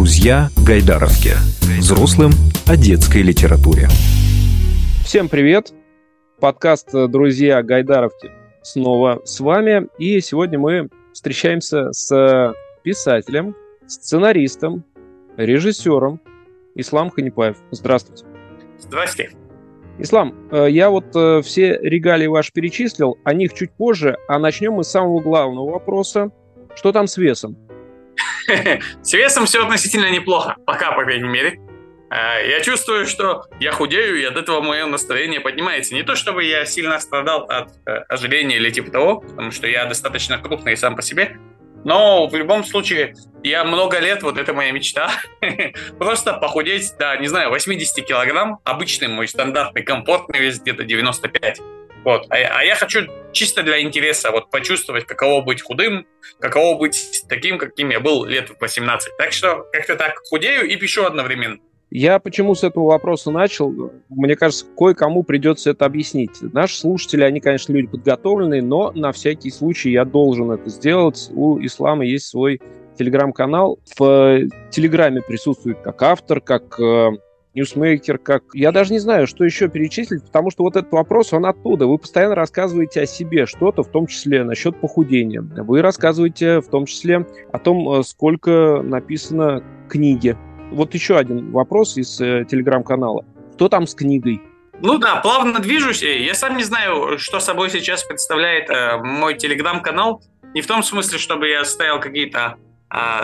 Друзья Гайдаровки. Взрослым о детской литературе. Всем привет! Подкаст «Друзья Гайдаровки» снова с вами. И сегодня мы встречаемся с писателем, сценаристом, режиссером Ислам Ханипаев. Здравствуйте. Здравствуйте. Ислам, э, я вот э, все регалии ваши перечислил, о них чуть позже, а начнем мы с самого главного вопроса. Что там с весом? С весом все относительно неплохо, пока, по крайней мере. Э, я чувствую, что я худею, и от этого мое настроение поднимается. Не то, чтобы я сильно страдал от ожирения или типа того, потому что я достаточно крупный сам по себе, но в любом случае, я много лет, вот это моя мечта, просто похудеть до, не знаю, 80 килограмм, обычный мой стандартный комфортный вес где-то 95. Вот. А, а я хочу чисто для интереса вот почувствовать, каково быть худым, каково быть таким, каким я был лет в 18. Так что как-то так худею и пишу одновременно. Я почему с этого вопроса начал? Мне кажется, кое-кому придется это объяснить. Наши слушатели, они, конечно, люди подготовленные, но на всякий случай я должен это сделать. У Ислама есть свой телеграм-канал. В Телеграме присутствует как автор, как э, ньюсмейкер, как... Я даже не знаю, что еще перечислить, потому что вот этот вопрос, он оттуда. Вы постоянно рассказываете о себе что-то, в том числе насчет похудения. Вы рассказываете в том числе о том, э, сколько написано книги вот еще один вопрос из э, телеграм-канала. Кто там с книгой? Ну да, плавно движусь. Я сам не знаю, что собой сейчас представляет э, мой телеграм-канал. Не в том смысле, чтобы я ставил какие-то э,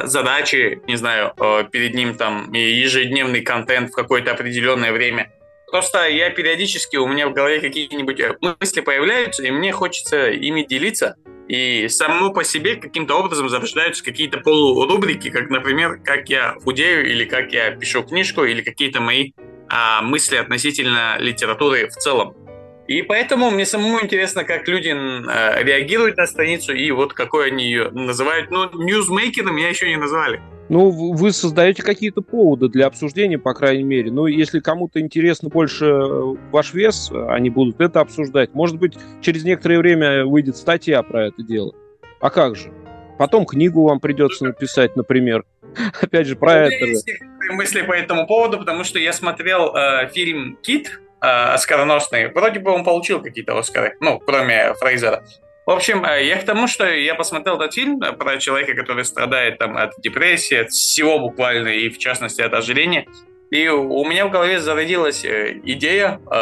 задачи, не знаю, э, перед ним там ежедневный контент в какое-то определенное время. Просто я периодически, у меня в голове какие-нибудь э, мысли появляются, и мне хочется ими делиться. И само по себе каким-то образом зарождаются какие-то полурубрики, как, например, как я худею, или как я пишу книжку, или какие-то мои а, мысли относительно литературы в целом. И поэтому мне самому интересно, как люди а, реагируют на страницу, и вот какой они ее называют. Ну, ньюзмейкером меня еще не назвали. Ну, вы создаете какие-то поводы для обсуждения, по крайней мере. Ну, если кому-то интересно больше э, ваш вес, они будут это обсуждать. Может быть, через некоторое время выйдет статья про это дело. А как же? Потом книгу вам придется написать, например. Опять же, про это же. мысли по этому поводу, потому что я смотрел э, фильм «Кит», э, оскароносный. Вроде бы он получил какие-то Оскары, ну, кроме Фрейзера. В общем, э, я к тому, что я посмотрел этот фильм э, про человека, который страдает там от депрессии, от всего буквально, и в частности от ожирения. И у меня в голове зародилась идея э,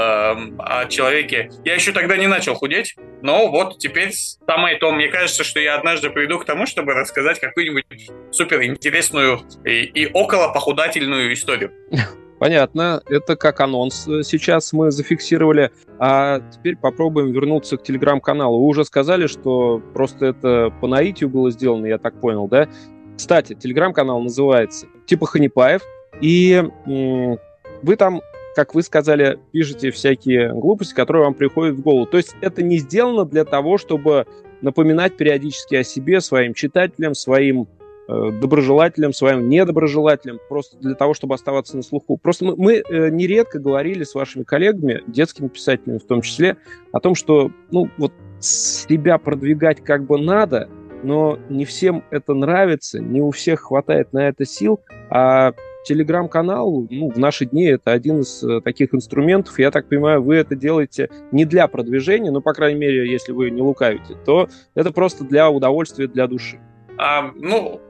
о человеке. Я еще тогда не начал худеть, но вот теперь самое то. Мне кажется, что я однажды приду к тому, чтобы рассказать какую-нибудь супер интересную и, и около похудательную историю. Понятно, это как анонс э, сейчас мы зафиксировали. А теперь попробуем вернуться к телеграм-каналу. Вы уже сказали, что просто это по наитию было сделано, я так понял, да? Кстати, телеграм-канал называется типа Ханипаев, и вы там, как вы сказали, пишете всякие глупости, которые вам приходят в голову. То есть это не сделано для того, чтобы напоминать периодически о себе своим читателям, своим доброжелателям, своим недоброжелателям, просто для того, чтобы оставаться на слуху. Просто мы, мы э, нередко говорили с вашими коллегами, детскими писателями в том числе, о том, что ну, вот себя продвигать как бы надо, но не всем это нравится, не у всех хватает на это сил, а телеграм-канал, ну, в наши дни это один из э, таких инструментов. Я так понимаю, вы это делаете не для продвижения, но, по крайней мере, если вы не лукавите, то это просто для удовольствия, для души. А, ну,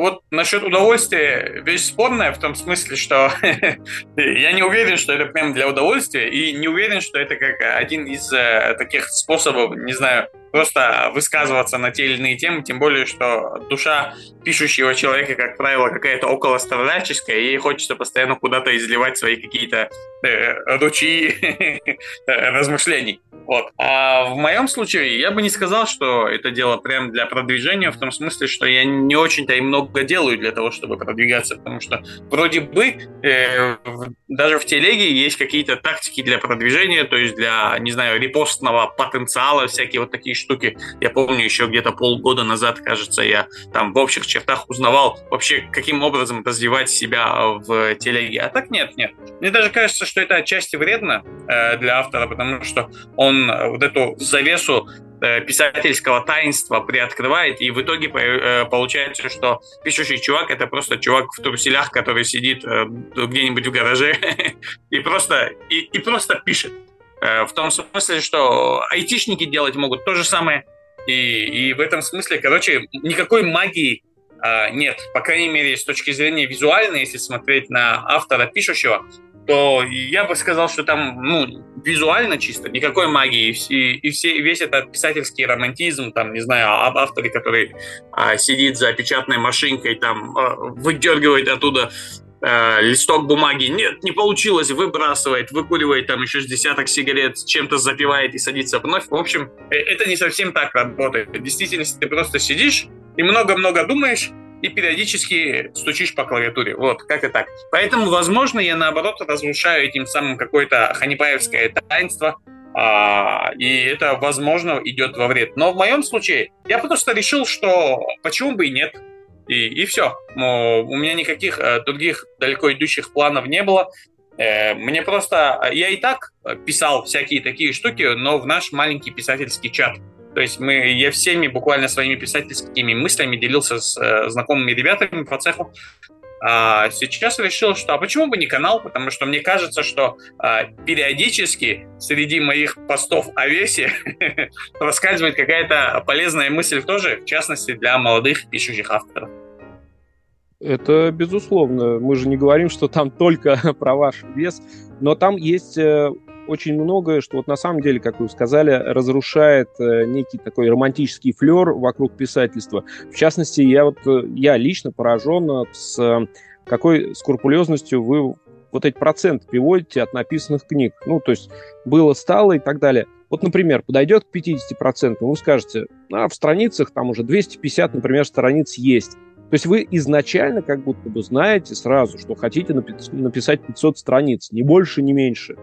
вот насчет удовольствия вещь спорная в том смысле, что я не уверен, что это прям для удовольствия, и не уверен, что это как один из э, таких способов, не знаю, просто высказываться на те или иные темы, тем более, что душа пишущего человека, как правило, какая-то около страдальческая, и ей хочется постоянно куда-то изливать свои какие-то э, ручьи размышлений. Вот. А в моем случае я бы не сказал, что это дело прям для продвижения, в том смысле, что я не очень-то и много делаю для того, чтобы продвигаться, потому что вроде бы э, даже в телеге есть какие-то тактики для продвижения, то есть для, не знаю, репостного потенциала, всякие вот такие штуки. Я помню еще где-то полгода назад, кажется, я там в общих чертах узнавал вообще, каким образом развивать себя в телеге. А так нет, нет. Мне даже кажется, что это отчасти вредно э, для автора, потому что он вот эту завесу э, писательского таинства приоткрывает, и в итоге э, получается, что пишущий чувак — это просто чувак в труселях, который сидит э, где-нибудь в гараже и просто, и, и просто пишет. В том смысле, что айтишники делать могут то же самое, и, и в этом смысле, короче, никакой магии нет. По крайней мере, с точки зрения визуальной, если смотреть на автора пишущего, то я бы сказал, что там, ну, визуально чисто, никакой магии, и, и все, весь этот писательский романтизм, там, не знаю, об авторе, который а, сидит за печатной машинкой, там, а, выдергивает оттуда а, листок бумаги, нет, не получилось, выбрасывает, выкуривает там еще с десяток сигарет, чем-то запивает и садится вновь. В общем, э, это не совсем так работает. В действительности ты просто сидишь и много-много думаешь, и периодически стучишь по клавиатуре. Вот, как и так. Поэтому, возможно, я, наоборот, разрушаю этим самым какое-то ханипаевское таинство, а, и это, возможно, идет во вред. Но в моем случае я просто решил, что почему бы и нет. И, и все. У меня никаких э, других далеко идущих планов не было. Э, мне просто... Я и так писал всякие такие штуки, но в наш маленький писательский чат. То есть мы, я всеми буквально своими писательскими мыслями делился с э, знакомыми ребятами по цеху. А сейчас решил, что а почему бы не канал, потому что мне кажется, что а, периодически среди моих постов о весе проскальзывает какая-то полезная мысль тоже, в частности для молодых пишущих авторов. Это безусловно. Мы же не говорим, что там только про ваш вес, но там есть э, очень многое, что вот на самом деле, как вы сказали, разрушает э, некий такой романтический флер вокруг писательства. В частности, я вот э, я лично поражен э, с какой скрупулезностью вы вот эти проценты приводите от написанных книг. Ну, то есть было, стало и так далее. Вот, например, подойдет к 50%, вы скажете, а в страницах там уже 250, например, страниц есть. То есть вы изначально как будто бы знаете сразу, что хотите написать 500 страниц, ни больше, ни меньше.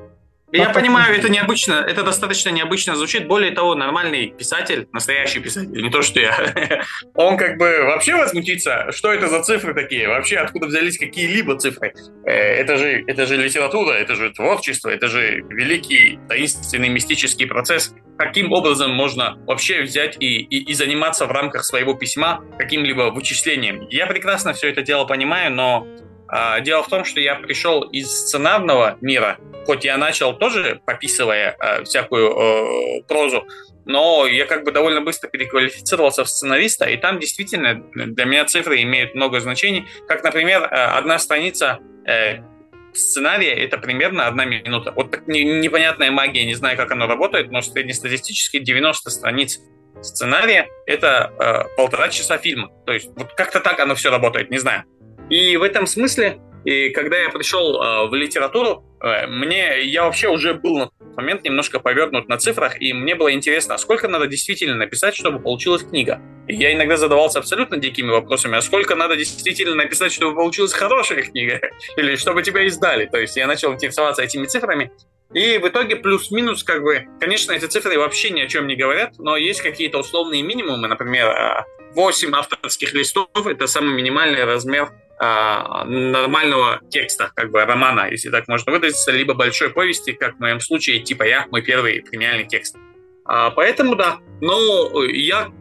Я как понимаю, это необычно, это достаточно необычно звучит. Более того, нормальный писатель, настоящий писатель, не то что я, он как бы вообще возмутится, что это за цифры такие, вообще откуда взялись какие-либо цифры. Э, это же, это же литература, это же творчество, это же великий таинственный мистический процесс. Каким образом можно вообще взять и, и, и заниматься в рамках своего письма каким-либо вычислением? Я прекрасно все это дело понимаю, но дело в том, что я пришел из сценарного мира, хоть я начал тоже пописывая а, всякую э, прозу, но я как бы довольно быстро переквалифицировался в сценариста, и там действительно для меня цифры имеют много значений. Как, например, э, одна страница э, сценария — это примерно одна минута. Вот так непонятная магия, не знаю, как она работает, но среднестатистически 90 страниц сценария — это э, полтора часа фильма. То есть вот как-то так оно все работает, не знаю. И в этом смысле, и когда я пришел э, в литературу, э, мне я вообще уже был на тот момент немножко повернут на цифрах, и мне было интересно, а сколько надо действительно написать, чтобы получилась книга. И я иногда задавался абсолютно дикими вопросами, а сколько надо действительно написать, чтобы получилась хорошая книга, или чтобы тебя издали. То есть я начал интересоваться этими цифрами, и в итоге плюс-минус, как бы, конечно, эти цифры вообще ни о чем не говорят, но есть какие-то условные минимумы, например, 8 авторских листов – это самый минимальный размер а, нормального текста, как бы романа, если так можно выразиться, либо большой повести, как в моем случае, типа я, мой первый премиальный текст. А, поэтому да, но я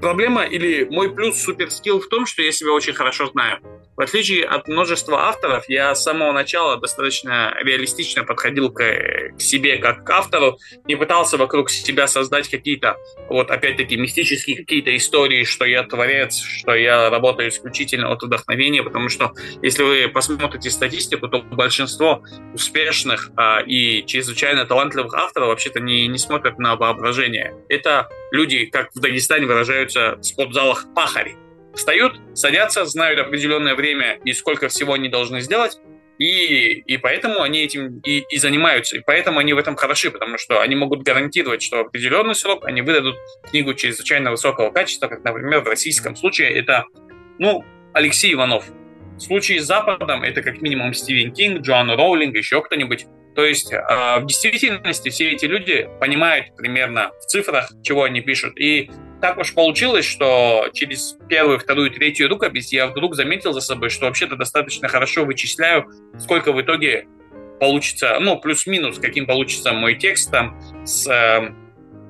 проблема или мой плюс суперскилл в том, что я себя очень хорошо знаю. В отличие от множества авторов, я с самого начала достаточно реалистично подходил к, к себе как к автору, не пытался вокруг себя создать какие-то, вот опять-таки, мистические какие-то истории, что я творец, что я работаю исключительно от вдохновения, потому что если вы посмотрите статистику, то большинство успешных а, и чрезвычайно талантливых авторов вообще-то не, не смотрят на воображение. Это люди, как в Дагестане выражаются в спортзалах, пахари встают, садятся, знают определенное время и сколько всего они должны сделать, и, и поэтому они этим и, и занимаются. И поэтому они в этом хороши, потому что они могут гарантировать, что в определенный срок они выдадут книгу чрезвычайно высокого качества, как, например, в российском случае это, ну, Алексей Иванов. В случае с Западом это как минимум Стивен Кинг, Джоан Роулинг, еще кто-нибудь. То есть э, в действительности все эти люди понимают примерно в цифрах, чего они пишут. И так уж получилось, что через первую, вторую, третью рукопись я вдруг заметил за собой, что вообще-то достаточно хорошо вычисляю, сколько в итоге получится, ну, плюс-минус, каким получится мой текст там с э,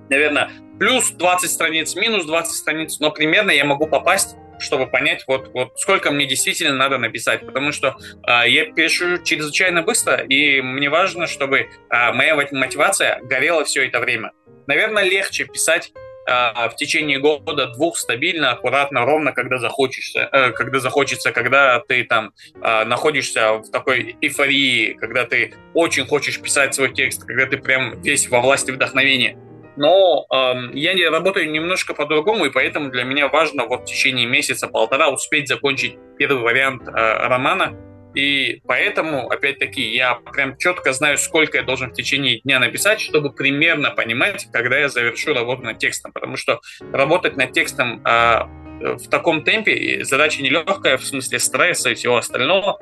наверное, плюс 20 страниц, минус 20 страниц, но примерно я могу попасть чтобы понять, вот, вот сколько мне действительно надо написать, потому что э, я пишу чрезвычайно быстро, и мне важно, чтобы э, моя мотивация горела все это время. Наверное, легче писать в течение года двух стабильно, аккуратно, ровно, когда захочется, э, когда захочется, когда ты там э, находишься в такой эйфории, когда ты очень хочешь писать свой текст, когда ты прям весь во власти вдохновения но э, я работаю немножко по-другому, и поэтому для меня важно вот в течение месяца-полтора успеть закончить первый вариант э, романа, и поэтому, опять-таки, я прям четко знаю, сколько я должен в течение дня написать, чтобы примерно понимать, когда я завершу работу над текстом. Потому что работать над текстом э, в таком темпе задача нелегкая, в смысле стресса и всего остального.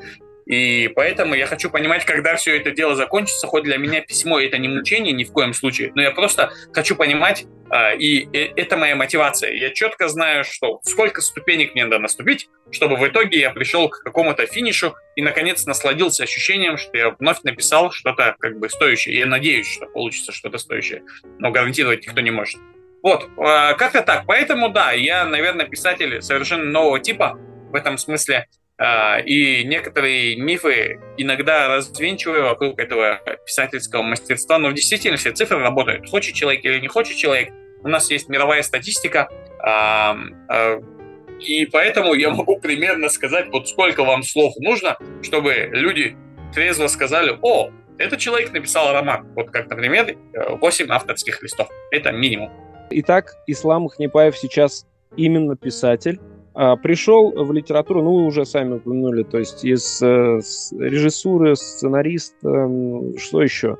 И поэтому я хочу понимать, когда все это дело закончится. Хоть для меня письмо это не мучение ни в коем случае, но я просто хочу понимать, а, и это моя мотивация. Я четко знаю, что сколько ступенек мне надо наступить, чтобы в итоге я пришел к какому-то финишу и, наконец, насладился ощущением, что я вновь написал что-то как бы стоящее. Я надеюсь, что получится что-то стоящее, но гарантировать никто не может. Вот, а, как-то так. Поэтому, да, я, наверное, писатель совершенно нового типа в этом смысле. А, и некоторые мифы иногда развенчиваю вокруг этого писательского мастерства, но в действительности цифры работают. Хочет человек или не хочет человек, у нас есть мировая статистика, а, и поэтому я могу примерно сказать, вот сколько вам слов нужно, чтобы люди трезво сказали, о, этот человек написал роман. Вот как, например, 8 авторских листов. Это минимум. Итак, Ислам Хнепаев сейчас именно писатель, а, пришел в литературу, ну, вы уже сами упомянули, то есть из э, режиссуры, сценарист, что еще?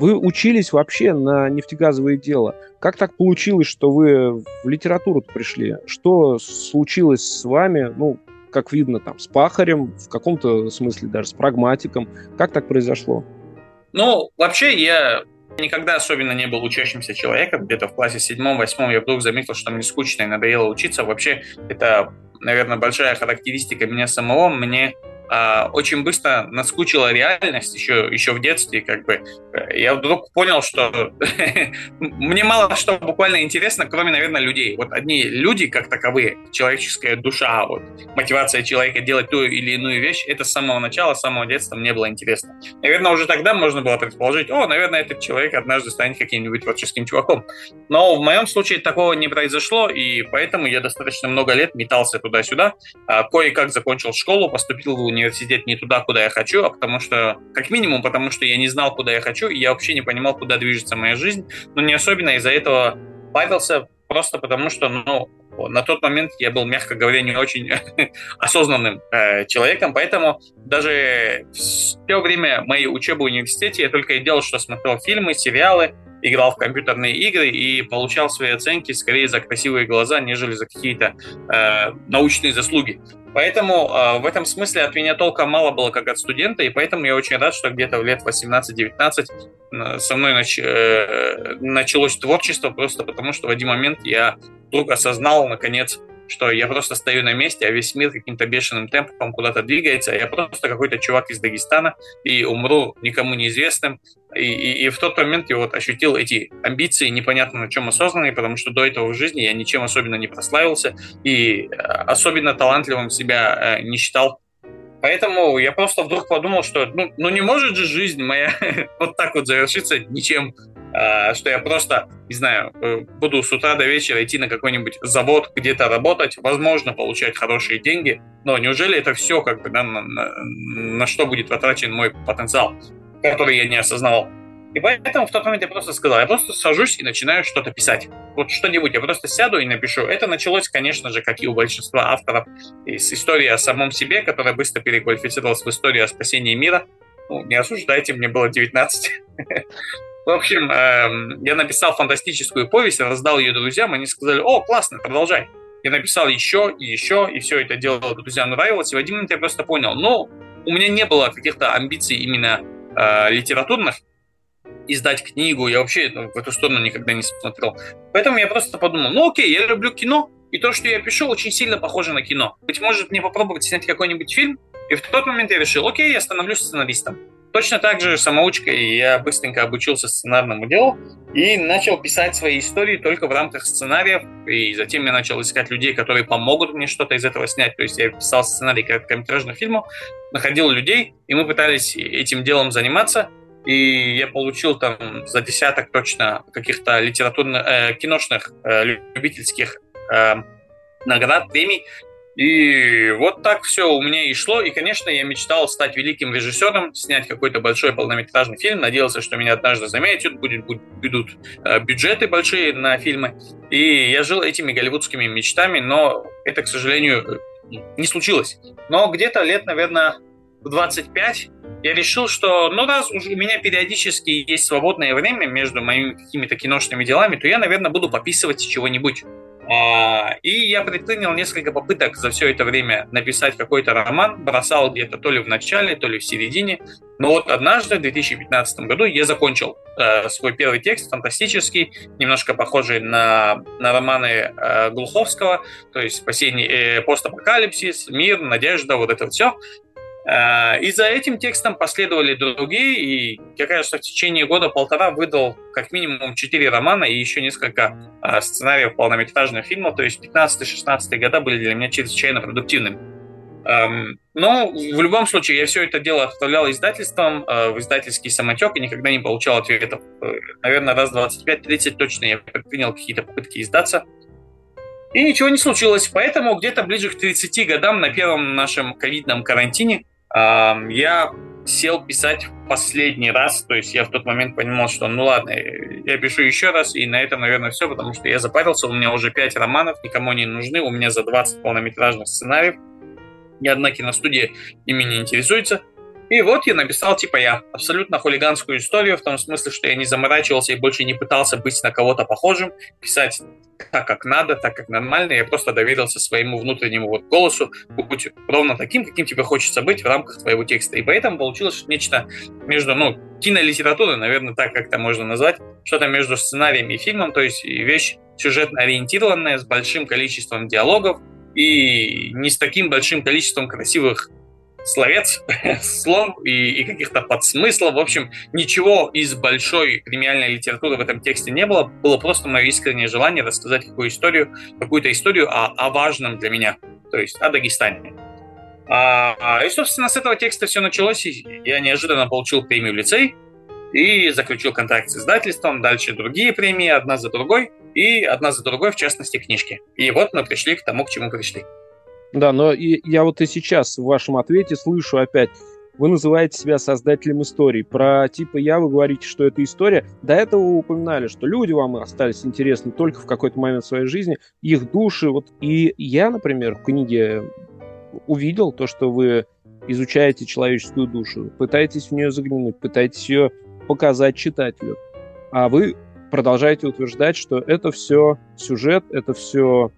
Вы учились вообще на нефтегазовое дело. Как так получилось, что вы в литературу пришли? Что случилось с вами, ну, как видно, там, с пахарем, в каком-то смысле даже с прагматиком? Как так произошло? Ну, вообще я никогда особенно не был учащимся человеком. Где-то в классе седьмом-восьмом я вдруг заметил, что мне скучно и надоело учиться. Вообще, это, наверное, большая характеристика меня самого. Мне очень быстро наскучила реальность еще, еще в детстве, как бы я вдруг понял, что мне мало что буквально интересно, кроме, наверное, людей. Вот одни люди, как таковые, человеческая душа, вот, мотивация человека делать ту или иную вещь, это с самого начала, с самого детства мне было интересно. Наверное, уже тогда можно было предположить, о, наверное, этот человек однажды станет каким-нибудь творческим чуваком. Но в моем случае такого не произошло, и поэтому я достаточно много лет метался туда-сюда, а кое-как закончил школу, поступил в университет, университет не туда, куда я хочу, а потому что, как минимум, потому что я не знал, куда я хочу, и я вообще не понимал, куда движется моя жизнь, но не особенно из-за этого парился, просто потому что, ну, на тот момент я был, мягко говоря, не очень осознанным э, человеком, поэтому даже в то время моей учебы в университете я только и делал, что смотрел фильмы, сериалы, играл в компьютерные игры и получал свои оценки скорее за красивые глаза, нежели за какие-то э, научные заслуги. Поэтому э, в этом смысле от меня толка мало было как от студента, и поэтому я очень рад, что где-то в лет 18-19 э, со мной нач, э, началось творчество, просто потому что в один момент я вдруг осознал, наконец, что я просто стою на месте, а весь мир каким-то бешеным темпом куда-то двигается, а я просто какой-то чувак из Дагестана и умру никому неизвестным. И, и, и в тот момент я вот ощутил эти амбиции, непонятно на чем осознанные, потому что до этого в жизни я ничем особенно не прославился и э, особенно талантливым себя э, не считал. Поэтому я просто вдруг подумал, что ну, ну не может же жизнь моя вот так вот завершиться ничем что я просто, не знаю, э, буду с утра до вечера идти на какой-нибудь завод, где-то работать, возможно, получать хорошие деньги, но неужели это все, как бы, да, на, на, на что будет потрачен мой потенциал, который я не осознавал? И поэтому в тот момент я просто сказал, я просто сажусь и начинаю что-то писать. Вот что-нибудь, я просто сяду и напишу. Это началось, конечно же, как и у большинства авторов, из истории о самом себе, которая быстро переквалифицировалась в историю о спасении мира. Ну, не осуждайте, мне было 19. В общем, эм, я написал фантастическую повесть, раздал ее друзьям, они сказали, о, классно, продолжай. Я написал еще и еще, и все это дело друзьям нравилось, и в один момент я просто понял, ну, у меня не было каких-то амбиций именно э, литературных, издать книгу, я вообще в эту сторону никогда не смотрел. Поэтому я просто подумал, ну окей, я люблю кино, и то, что я пишу, очень сильно похоже на кино. Быть может, мне попробовать снять какой-нибудь фильм, и в тот момент я решил, окей, я становлюсь сценаристом. точно так же самоучкой я быстренько обучился сценарному делу и начал писать свои истории только в рамках сценариев. И затем я начал искать людей, которые помогут мне что-то из этого снять. То есть я писал сценарий короткометражных фильмов, находил людей, и мы пытались этим делом заниматься. И я получил там за десяток точно каких-то литературных, э, киношных, э, любительских э, наград, премий. И вот так все у меня и шло. И, конечно, я мечтал стать великим режиссером, снять какой-то большой полнометражный фильм. Надеялся, что меня однажды заметят, будет, будут э, бюджеты большие на фильмы. И я жил этими голливудскими мечтами, но это, к сожалению, не случилось. Но где-то лет, наверное, в 25 я решил, что, ну, раз уже у меня периодически есть свободное время между моими какими-то киношными делами, то я, наверное, буду пописывать чего-нибудь. А, и я предпринял несколько попыток за все это время написать какой-то роман, бросал где-то то ли в начале, то ли в середине. Но вот однажды, в 2015 году, я закончил э, свой первый текст, фантастический, немножко похожий на, на романы э, Глуховского, то есть «Спасение», э, «Постапокалипсис», «Мир», «Надежда», вот это все. Э, и за этим текстом последовали другие, и я, кажется, в течение года-полтора выдал как минимум четыре романа и еще несколько э, сценариев полнометражных фильмов, то есть 15-16 года были для меня чрезвычайно продуктивными. Эм, но в любом случае я все это дело отправлял издательством э, в издательский самотек и никогда не получал ответов. Наверное, раз 25-30 точно я предпринял какие-то попытки издаться. И ничего не случилось. Поэтому где-то ближе к 30 годам на первом нашем ковидном карантине я сел писать последний раз, то есть я в тот момент понимал, что ну ладно, я пишу еще раз, и на этом, наверное, все, потому что я запарился, у меня уже 5 романов, никому не нужны, у меня за 20 полнометражных сценариев, ни одна киностудия ими не интересуется, и вот я написал, типа, я абсолютно хулиганскую историю, в том смысле, что я не заморачивался и больше не пытался быть на кого-то похожим, писать так, как надо, так, как нормально. Я просто доверился своему внутреннему вот голосу, будь ровно таким, каким тебе хочется быть в рамках твоего текста. И поэтому получилось нечто между, ну, кинолитературой, наверное, так как-то можно назвать, что-то между сценарием и фильмом, то есть вещь сюжетно ориентированная, с большим количеством диалогов, и не с таким большим количеством красивых словец, слов и, и каких-то подсмыслов. В общем, ничего из большой премиальной литературы в этом тексте не было. Было просто мое искреннее желание рассказать какую историю, какую-то историю о, о важном для меня, то есть о Дагестане. А, а, и, собственно, с этого текста все началось. И я неожиданно получил премию в лицей и заключил контракт с издательством. Дальше другие премии, одна за другой. И одна за другой, в частности, книжки. И вот мы пришли к тому, к чему пришли. Да, но и, я вот и сейчас в вашем ответе слышу опять, вы называете себя создателем истории. Про типа я вы говорите, что это история. До этого вы упоминали, что люди вам остались интересны только в какой-то момент своей жизни, их души. Вот и я, например, в книге увидел то, что вы изучаете человеческую душу, пытаетесь в нее заглянуть, пытаетесь ее показать читателю. А вы продолжаете утверждать, что это все сюжет, это все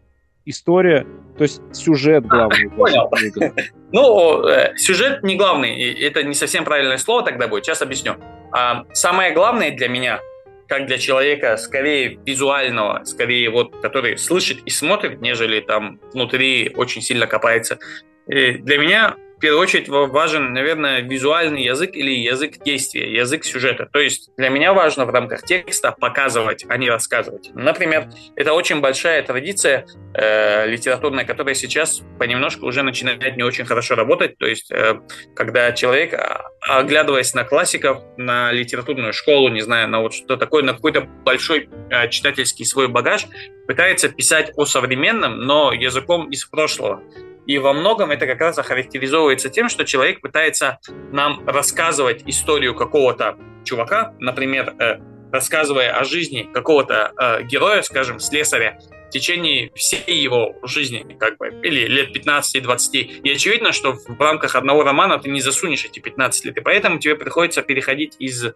история, то есть сюжет главный. Понял. Ну, э, сюжет не главный, это не совсем правильное слово тогда будет, сейчас объясню. А, самое главное для меня, как для человека скорее визуального, скорее вот, который слышит и смотрит, нежели там внутри очень сильно копается, для меня первую очередь важен, наверное, визуальный язык или язык действия, язык сюжета. То есть для меня важно в рамках текста показывать, а не рассказывать. Например, это очень большая традиция э, литературная, которая сейчас понемножку уже начинает не очень хорошо работать. То есть э, когда человек, а, оглядываясь на классиков, на литературную школу, не знаю, на вот что такое, на какой-то большой э, читательский свой багаж, пытается писать о современном, но языком из прошлого. И во многом это как раз охарактеризовывается тем, что человек пытается нам рассказывать историю какого-то чувака, например, э, рассказывая о жизни какого-то э, героя, скажем, слесаря, в течение всей его жизни, как бы, или лет 15-20. И очевидно, что в рамках одного романа ты не засунешь эти 15 лет, и поэтому тебе приходится переходить из,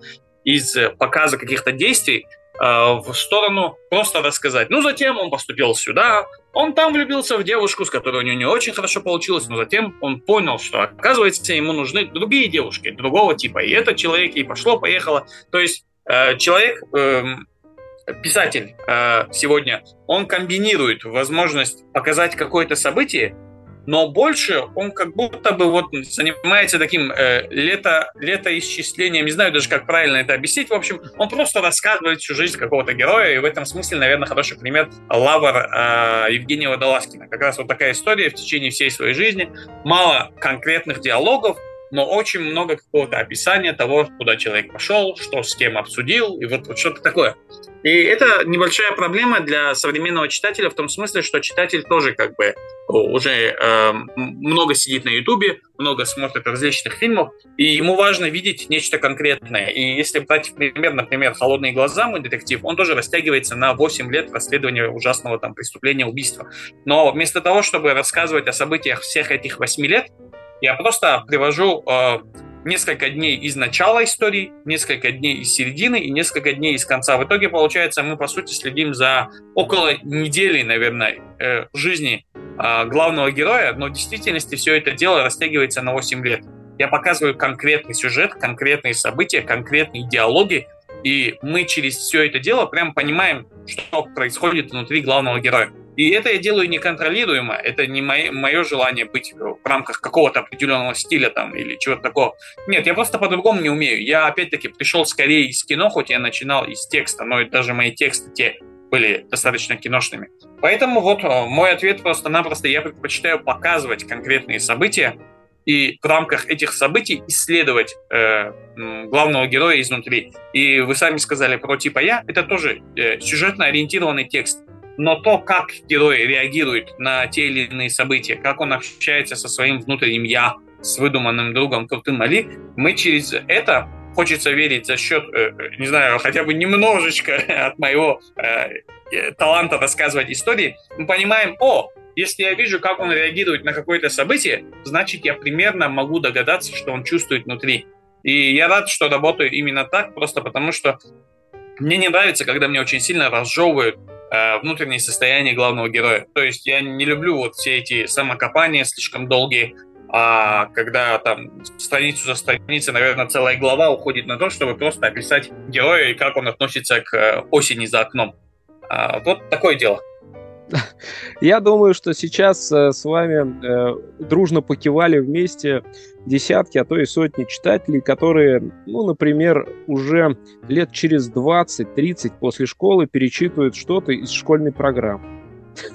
из показа каких-то действий в сторону просто рассказать. Ну, затем он поступил сюда, он там влюбился в девушку, с которой у него не очень хорошо получилось, но затем он понял, что, оказывается, ему нужны другие девушки, другого типа. И этот человек и пошло-поехало. То есть э, человек, э, писатель э, сегодня, он комбинирует возможность показать какое-то событие но больше он как будто бы вот занимается таким э, лето, летоисчислением, не знаю даже, как правильно это объяснить. В общем, он просто рассказывает всю жизнь какого-то героя, и в этом смысле, наверное, хороший пример Лавр э, Евгения Водолазкина. Как раз вот такая история в течение всей своей жизни. Мало конкретных диалогов, но очень много какого-то описания того, куда человек пошел, что с кем обсудил, и вот, вот что-то такое. И это небольшая проблема для современного читателя в том смысле, что читатель тоже как бы уже э, много сидит на Ютубе, много смотрит различных фильмов, и ему важно видеть нечто конкретное. И если брать пример, например, «Холодные глаза», мой детектив, он тоже растягивается на 8 лет расследования ужасного там преступления, убийства. Но вместо того, чтобы рассказывать о событиях всех этих 8 лет, я просто привожу э, несколько дней из начала истории, несколько дней из середины и несколько дней из конца. В итоге, получается, мы, по сути, следим за около недели, наверное, э, жизни э, главного героя, но в действительности все это дело растягивается на 8 лет. Я показываю конкретный сюжет, конкретные события, конкретные диалоги, и мы через все это дело прям понимаем, что происходит внутри главного героя. И это я делаю неконтролируемо. Это не мое, мое желание быть в рамках какого-то определенного стиля там или чего-то такого. Нет, я просто по-другому не умею. Я опять-таки пришел скорее из кино, хоть я начинал из текста, но даже мои тексты те были достаточно киношными. Поэтому вот э, мой ответ просто-напросто я предпочитаю показывать конкретные события и в рамках этих событий исследовать э, главного героя изнутри. И вы сами сказали про типа я, это тоже э, сюжетно ориентированный текст но то, как герой реагирует на те или иные события, как он общается со своим внутренним «я», с выдуманным другом Крутым Али, мы через это хочется верить за счет, э, э, не знаю, хотя бы немножечко от моего э, таланта рассказывать истории, мы понимаем, о, если я вижу, как он реагирует на какое-то событие, значит, я примерно могу догадаться, что он чувствует внутри. И я рад, что работаю именно так, просто потому что мне не нравится, когда мне очень сильно разжевывают э, внутреннее состояние главного героя. То есть я не люблю вот все эти самокопания слишком долгие, а когда там страницу за страницей, наверное, целая глава уходит на то, чтобы просто описать героя и как он относится к э, осени за окном. А, вот такое дело. Я думаю, что сейчас э, с вами э, дружно покивали вместе десятки, а то и сотни читателей, которые, ну, например, уже лет через 20-30 после школы перечитывают что-то из школьной программы.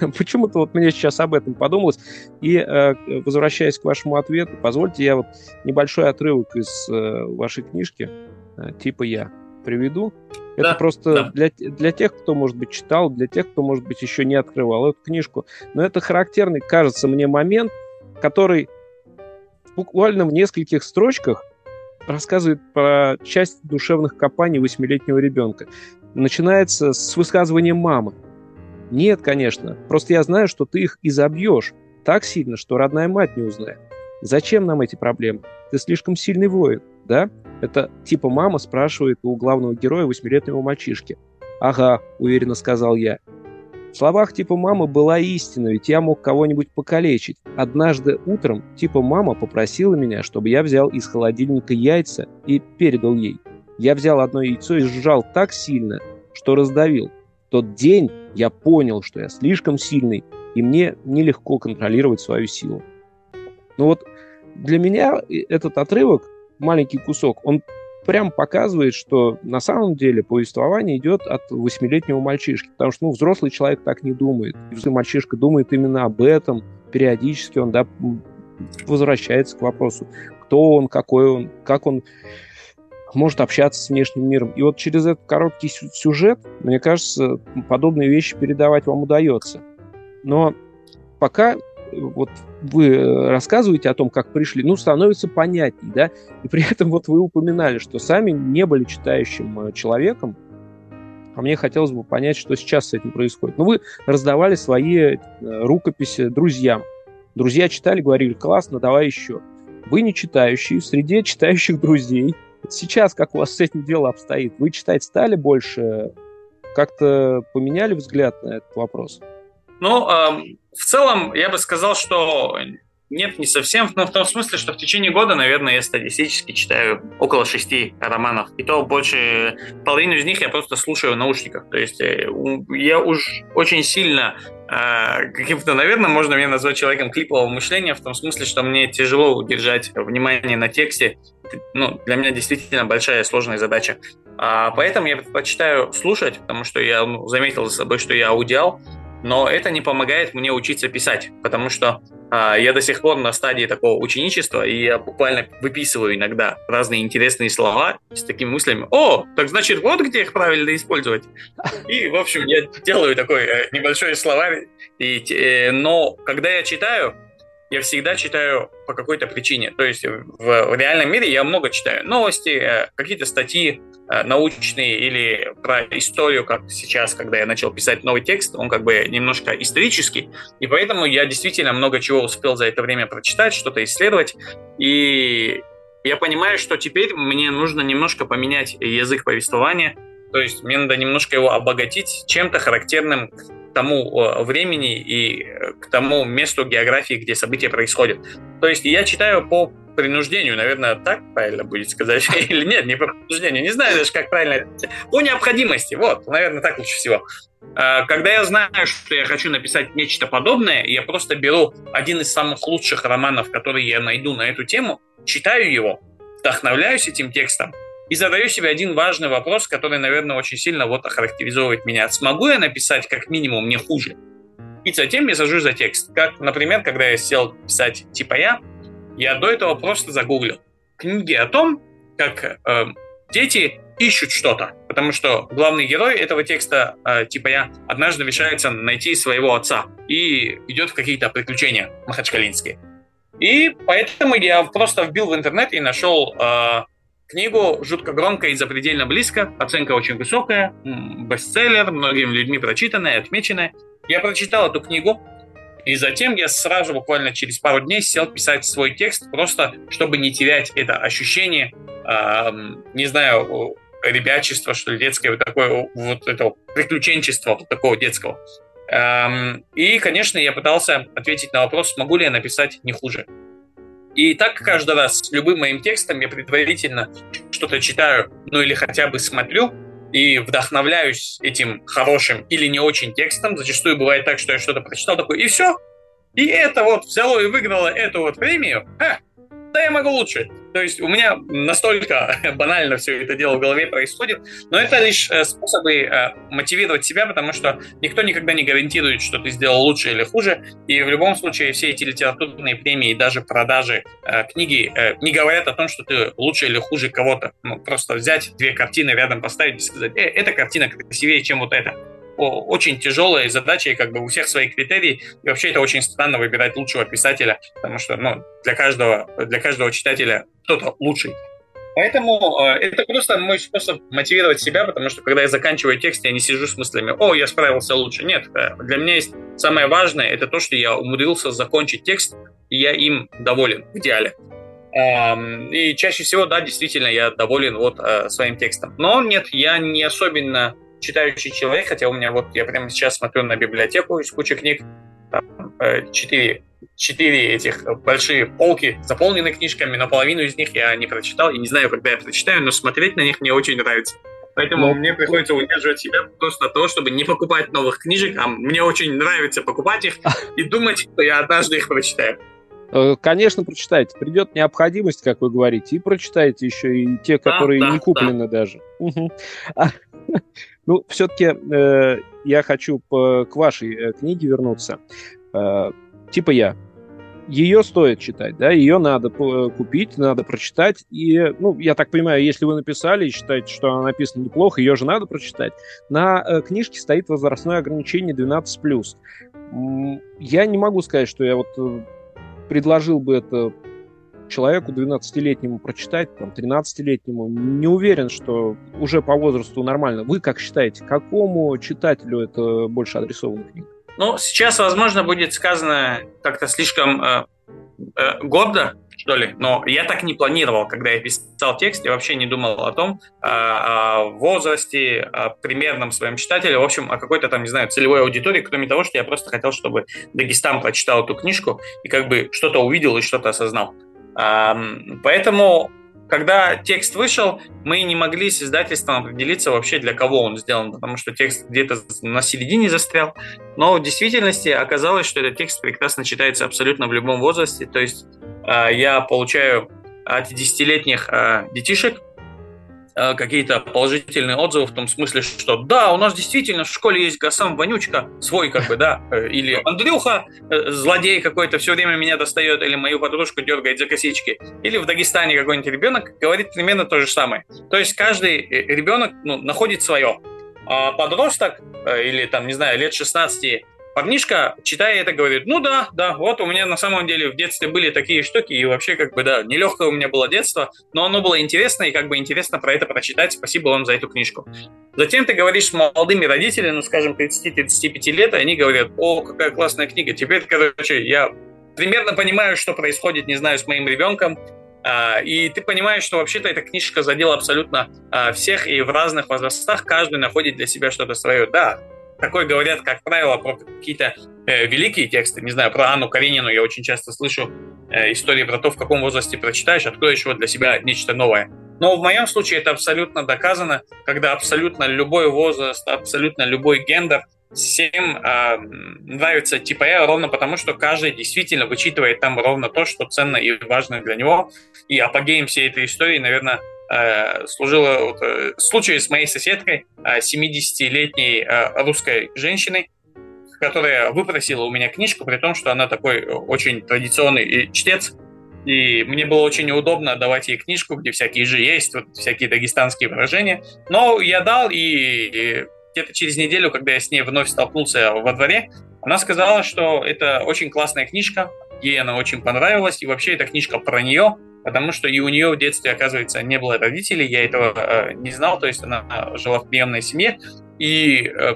Почему-то вот мне сейчас об этом подумалось. И э, возвращаясь к вашему ответу, позвольте я вот небольшой отрывок из э, вашей книжки, э, типа я, приведу. Это да, просто да. Для, для тех, кто, может быть, читал, для тех, кто, может быть, еще не открывал эту книжку. Но это характерный, кажется мне, момент, который буквально в нескольких строчках рассказывает про часть душевных копаний восьмилетнего ребенка. Начинается с высказывания мамы. Нет, конечно, просто я знаю, что ты их изобьешь так сильно, что родная мать не узнает. Зачем нам эти проблемы? Ты слишком сильный воин, да? Это типа мама спрашивает у главного героя восьмилетнего мальчишки. «Ага», — уверенно сказал я. В словах типа мамы была истина, ведь я мог кого-нибудь покалечить. Однажды утром типа мама попросила меня, чтобы я взял из холодильника яйца и передал ей. Я взял одно яйцо и сжал так сильно, что раздавил. В тот день я понял, что я слишком сильный, и мне нелегко контролировать свою силу. Ну вот для меня этот отрывок маленький кусок, он прям показывает, что на самом деле повествование идет от восьмилетнего мальчишки, потому что ну, взрослый человек так не думает. Взрослый мальчишка думает именно об этом, периодически он да, возвращается к вопросу, кто он, какой он, как он может общаться с внешним миром. И вот через этот короткий сюжет, мне кажется, подобные вещи передавать вам удается. Но пока вот вы э, рассказываете о том, как пришли, ну, становится понятней, да, и при этом вот вы упоминали, что сами не были читающим э, человеком, а мне хотелось бы понять, что сейчас с этим происходит. Ну, вы раздавали свои э, рукописи друзьям. Друзья читали, говорили, классно, давай еще. Вы не читающие, в среде читающих друзей. Сейчас как у вас с этим дело обстоит? Вы читать стали больше? Как-то поменяли взгляд на этот вопрос? Ну, э, в целом, я бы сказал, что нет, не совсем. Но в том смысле, что в течение года, наверное, я статистически читаю около шести романов. И то больше половину из них я просто слушаю в наушниках. То есть э, я уж очень сильно а, каким-то, наверное, можно меня назвать человеком клипового мышления в том смысле, что мне тяжело удержать внимание на тексте. Ну, для меня действительно большая сложная задача. А, поэтому я предпочитаю слушать, потому что я ну, заметил за собой, что я аудиал, но это не помогает мне учиться писать, потому что а, я до сих пор на стадии такого ученичества, и я буквально выписываю иногда разные интересные слова с такими мыслями. О, так значит, вот где их правильно использовать. И, в общем, я делаю такой э, небольшой словарь. И, э, но когда я читаю, я всегда читаю по какой-то причине. То есть в, реальном мире я много читаю. Новости, э, какие-то статьи э, научные или про историю, как сейчас, когда я начал писать новый текст, он как бы немножко исторический. И поэтому я действительно много чего успел за это время прочитать, что-то исследовать. И я понимаю, что теперь мне нужно немножко поменять язык повествования, то есть мне надо немножко его обогатить чем-то характерным тому э, времени и э, к тому месту географии, где события происходят. То есть я читаю по принуждению, наверное, так правильно будет сказать, или нет, не по принуждению, не знаю даже, как правильно, по необходимости, вот, наверное, так лучше всего. А, когда я знаю, что я хочу написать нечто подобное, я просто беру один из самых лучших романов, который я найду на эту тему, читаю его, вдохновляюсь этим текстом, и задаю себе один важный вопрос, который, наверное, очень сильно вот охарактеризовывает меня. Смогу я написать как минимум не хуже? И затем я сажусь за текст. Как, например, когда я сел писать типа я, я до этого просто загуглил книги о том, как э, дети ищут что-то. Потому что главный герой этого текста, э, типа я, однажды решается найти своего отца и идет в какие-то приключения махачкалинские. И поэтому я просто вбил в интернет и нашел э, Книгу жутко громко и запредельно близко, оценка очень высокая, бестселлер, многими людьми прочитанная, отмеченная. Я прочитал эту книгу, и затем я сразу, буквально через пару дней, сел писать свой текст, просто чтобы не терять это ощущение, э, не знаю, ребячества, что ли, детское, вот такое, вот этого приключенчества, вот такого детского. Эм, и, конечно, я пытался ответить на вопрос, смогу ли я написать не хуже. И так каждый раз с любым моим текстом я предварительно что-то читаю, ну или хотя бы смотрю, и вдохновляюсь этим хорошим или не очень текстом. Зачастую бывает так, что я что-то прочитал такой, и все. И это вот взяло и выиграло эту вот премию. Ха, да я могу лучше. То есть у меня настолько банально все это дело в голове происходит, но это лишь э, способы э, мотивировать себя, потому что никто никогда не гарантирует, что ты сделал лучше или хуже, и в любом случае все эти литературные премии и даже продажи э, книги не говорят о том, что ты лучше или хуже кого-то. Ну, просто взять две картины рядом поставить и сказать, э, эта картина красивее, чем вот эта очень тяжелая задача, и как бы у всех свои критерии. И вообще это очень странно выбирать лучшего писателя, потому что ну, для, каждого, для каждого читателя кто-то лучший. Поэтому э, это просто мой способ мотивировать себя, потому что когда я заканчиваю текст, я не сижу с мыслями, о, я справился лучше. Нет, э, для меня есть самое важное, это то, что я умудрился закончить текст, и я им доволен в идеале. Эм, и чаще всего, да, действительно, я доволен вот э, своим текстом. Но нет, я не особенно читающий человек, хотя у меня вот, я прямо сейчас смотрю на библиотеку из кучи книг, там, э, четыре, четыре этих большие полки заполнены книжками, но половину из них я не прочитал, и не знаю, когда я прочитаю, но смотреть на них мне очень нравится. Поэтому ну, мне приходится удерживать себя просто от того, чтобы не покупать новых книжек, а мне очень нравится покупать их и думать, что я однажды их прочитаю. Э, конечно, прочитайте. Придет необходимость, как вы говорите, и прочитайте еще и те, которые да, да, не куплены да. даже. Ну, все-таки э, я хочу по, к вашей э, книге вернуться. Э, типа я. Ее стоит читать, да, ее надо купить, надо прочитать. И, ну, я так понимаю, если вы написали и считаете, что она написана неплохо, ее же надо прочитать. На э, книжке стоит возрастное ограничение 12+. Я не могу сказать, что я вот предложил бы это человеку 12-летнему прочитать, там, 13-летнему, не уверен, что уже по возрасту нормально. Вы как считаете, какому читателю это больше адресована книга? Ну, сейчас, возможно, будет сказано как-то слишком э, э, гордо, что ли, но я так не планировал, когда я писал текст, я вообще не думал о том, о, о возрасте, о примерном своем читателе, в общем, о какой-то там, не знаю, целевой аудитории, кроме того, что я просто хотел, чтобы Дагестан прочитал эту книжку и как бы что-то увидел и что-то осознал. Поэтому когда текст вышел, мы не могли с издательством определиться вообще, для кого он сделан, потому что текст где-то на середине застрял. Но в действительности оказалось, что этот текст прекрасно читается абсолютно в любом возрасте. То есть э, я получаю от десятилетних э, детишек какие-то положительные отзывы в том смысле, что да, у нас действительно в школе есть Гасам Вонючка, свой как бы, да, э, или Андрюха, э, злодей какой-то, все время меня достает, или мою подружку дергает за косички, или в Дагестане какой-нибудь ребенок говорит примерно то же самое. То есть каждый ребенок ну, находит свое. А подросток, или там, не знаю, лет 16 парнишка, читая это, говорит, ну да, да, вот у меня на самом деле в детстве были такие штуки, и вообще как бы, да, нелегкое у меня было детство, но оно было интересно, и как бы интересно про это прочитать, спасибо вам за эту книжку. Затем ты говоришь с молодыми родителями, ну, скажем, 30-35 лет, и они говорят, о, какая классная книга, теперь, короче, я примерно понимаю, что происходит, не знаю, с моим ребенком, а, и ты понимаешь, что вообще-то эта книжка задела абсолютно а, всех, и в разных возрастах каждый находит для себя что-то свое. Да, такое говорят, как правило, про какие-то э, великие тексты. Не знаю, про Анну Каренину я очень часто слышу э, истории про то, в каком возрасте прочитаешь, откроешь вот для себя нечто новое. Но в моем случае это абсолютно доказано, когда абсолютно любой возраст, абсолютно любой гендер всем э, нравится типа я ровно потому, что каждый действительно вычитывает там ровно то, что ценно и важно для него. И апогеем всей этой истории, наверное, Э, служила вот, э, случай с моей соседкой, 70-летней э, русской женщиной, которая выпросила у меня книжку, при том, что она такой очень традиционный чтец, и мне было очень неудобно давать ей книжку, где всякие же есть, вот всякие дагестанские выражения. Но я дал, и где-то через неделю, когда я с ней вновь столкнулся во дворе, она сказала, что это очень классная книжка, ей она очень понравилась, и вообще эта книжка про нее, потому что и у нее в детстве, оказывается, не было родителей, я этого э, не знал, то есть она жила в приемной семье, и э,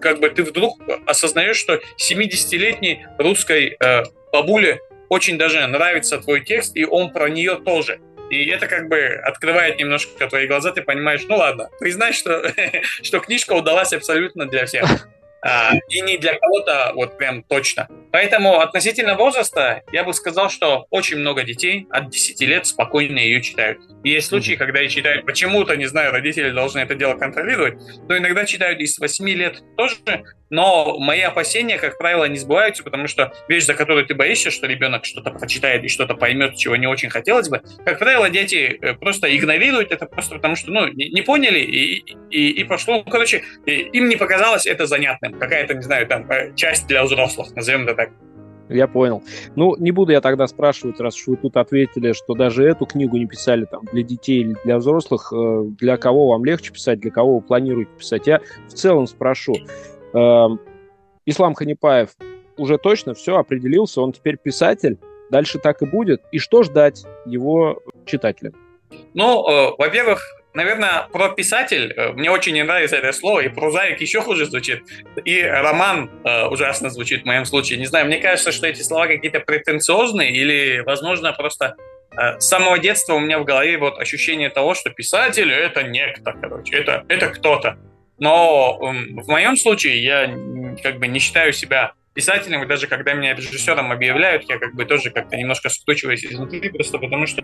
как бы ты вдруг осознаешь, что 70-летней русской э, бабуле очень даже нравится твой текст, и он про нее тоже. И это как бы открывает немножко твои глаза, ты понимаешь, ну ладно, признай, что, что книжка удалась абсолютно для всех. А, и не для кого-то вот прям точно. Поэтому относительно возраста я бы сказал, что очень много детей от 10 лет спокойно ее читают. И есть случаи, когда и читают почему-то, не знаю, родители должны это дело контролировать, но иногда читают и с 8 лет тоже, но мои опасения, как правило, не сбываются, потому что вещь, за которую ты боишься, что ребенок что-то прочитает и что-то поймет, чего не очень хотелось бы, как правило, дети э, просто игнорируют это просто потому, что ну, не, не поняли и, и, и пошло. Ну, короче, им не показалось это занятным. Какая-то, не знаю, там, э, часть для взрослых, назовем это так. Я понял. Ну, не буду я тогда спрашивать, раз уж вы тут ответили, что даже эту книгу не писали там для детей или для взрослых, э, для кого вам легче писать, для кого вы планируете писать. Я в целом спрошу. Э, Ислам Ханипаев уже точно все определился, он теперь писатель, дальше так и будет. И что ждать его читателям? Ну, э, во-первых, наверное, про писатель э, мне очень не нравится это слово, и прозаик еще хуже звучит, и роман э, ужасно звучит в моем случае. Не знаю, мне кажется, что эти слова какие-то претенциозные, или, возможно, просто э, с самого детства у меня в голове вот ощущение того, что писатель — это некто, короче, это, это кто-то. Но э, в моем случае я как бы не считаю себя писателем, и даже когда меня режиссером объявляют, я как бы тоже как-то немножко скручиваюсь изнутри, просто потому что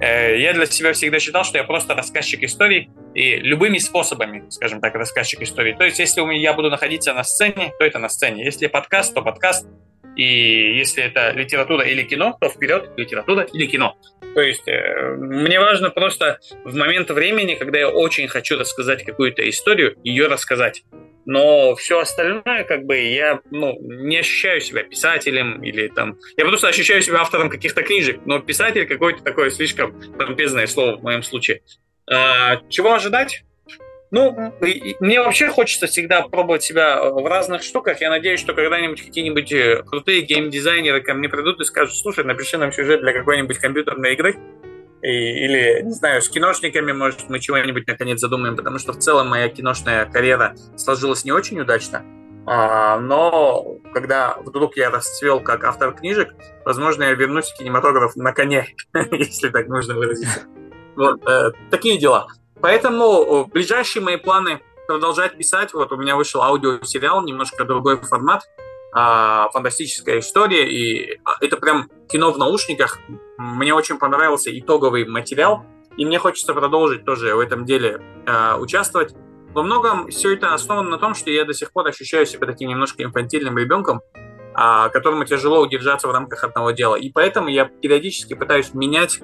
э, я для себя всегда считал, что я просто рассказчик историй, и любыми способами, скажем так, рассказчик истории. То есть, если у меня, я буду находиться на сцене, то это на сцене. Если подкаст, то подкаст. И если это литература или кино, то вперед литература или кино. То есть э, мне важно просто в момент времени, когда я очень хочу рассказать какую-то историю, ее рассказать но все остальное, как бы, я ну, не ощущаю себя писателем или там... Я просто ощущаю себя автором каких-то книжек, но писатель какое-то такое слишком помпезное слово в моем случае. А, чего ожидать? Ну, мне вообще хочется всегда пробовать себя в разных штуках. Я надеюсь, что когда-нибудь какие-нибудь э, крутые геймдизайнеры ко мне придут и скажут, слушай, напиши нам сюжет для какой-нибудь компьютерной игры и, или, не знаю, с киношниками, может, мы чего-нибудь наконец задумаем, потому что в целом моя киношная карьера сложилась не очень удачно. А, но когда вдруг я расцвел как автор книжек, возможно, я вернусь в кинематограф на коне, если так можно выразиться. Вот, э, такие дела. Поэтому ближайшие мои планы продолжать писать. Вот у меня вышел аудиосериал, немножко другой формат, а, фантастическая история, и а, это прям кино в наушниках. Мне очень понравился итоговый материал. и мне хочется продолжить тоже в этом деле э, участвовать. Во многом все это основано на том, что я до сих пор ощущаю себя таким немножко инфантильным ребенком, а, которому тяжело удержаться в рамках одного дела. И поэтому я периодически пытаюсь менять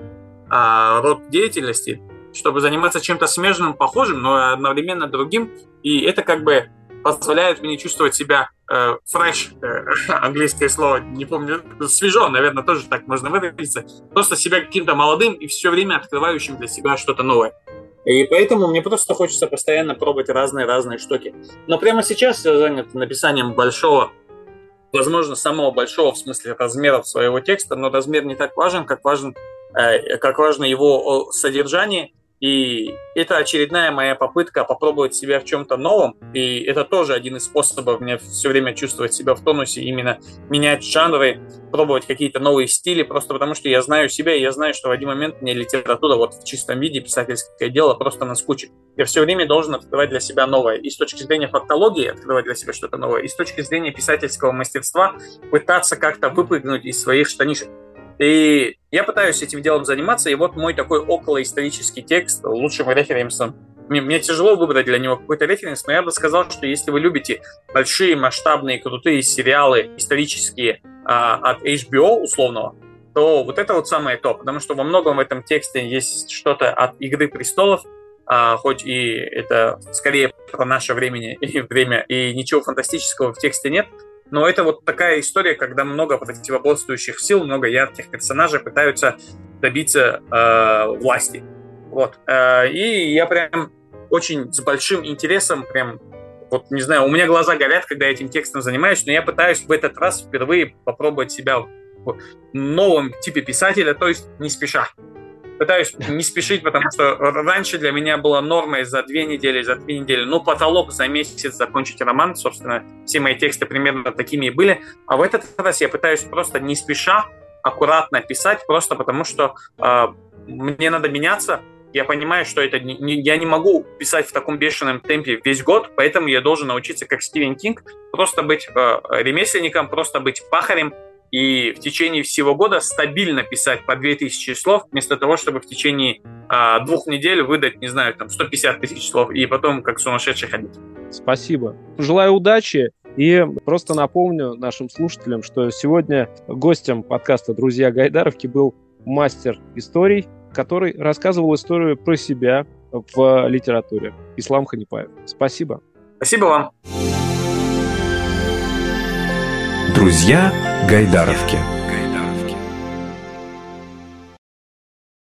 а, род деятельности, чтобы заниматься чем-то смежным, похожим, но одновременно другим. И это как бы позволяет мне чувствовать себя э, fresh, э, английское слово, не помню, свежо, наверное, тоже так можно выразиться, просто себя каким-то молодым и все время открывающим для себя что-то новое. И поэтому мне просто хочется постоянно пробовать разные-разные штуки. Но прямо сейчас я занят написанием большого, возможно, самого большого в смысле размеров своего текста, но размер не так важен, как важен, э, как важно его содержание и это очередная моя попытка попробовать себя в чем-то новом. И это тоже один из способов мне все время чувствовать себя в тонусе, именно менять жанры, пробовать какие-то новые стили, просто потому что я знаю себя, и я знаю, что в один момент мне литература вот в чистом виде, писательское дело просто наскучит. Я все время должен открывать для себя новое. И с точки зрения фактологии открывать для себя что-то новое, и с точки зрения писательского мастерства пытаться как-то выпрыгнуть из своих штанишек. И я пытаюсь этим делом заниматься, и вот мой такой околоисторический текст лучшим референсом. Мне, мне тяжело выбрать для него какой-то референс, но я бы сказал, что если вы любите большие, масштабные, крутые сериалы исторические а, от HBO условного, то вот это вот самое то, потому что во многом в этом тексте есть что-то от «Игры престолов», а, хоть и это скорее про наше время и время, и ничего фантастического в тексте нет, но это вот такая история, когда много противоборствующих сил, много ярких персонажей пытаются добиться э, власти. Вот. Э, и я прям очень с большим интересом, прям, вот не знаю, у меня глаза горят, когда я этим текстом занимаюсь, но я пытаюсь в этот раз впервые попробовать себя в новом типе писателя, то есть не спеша пытаюсь не спешить, потому что раньше для меня была нормой за две недели, за три недели, ну, потолок за месяц закончить роман, собственно, все мои тексты примерно такими и были, а в этот раз я пытаюсь просто не спеша, аккуратно писать, просто потому что э, мне надо меняться, я понимаю, что это не, я не могу писать в таком бешеном темпе весь год, поэтому я должен научиться, как Стивен Кинг, просто быть э, ремесленником, просто быть пахарем, и в течение всего года стабильно писать по 2000 слов, вместо того, чтобы в течение а, двух недель выдать, не знаю, там 150 тысяч слов и потом как сумасшедший ходить. Спасибо. Желаю удачи. И просто напомню нашим слушателям, что сегодня гостем подкаста «Друзья Гайдаровки» был мастер историй, который рассказывал историю про себя в литературе. Ислам Ханипаев. Спасибо. Спасибо вам. Друзья Гайдаровки.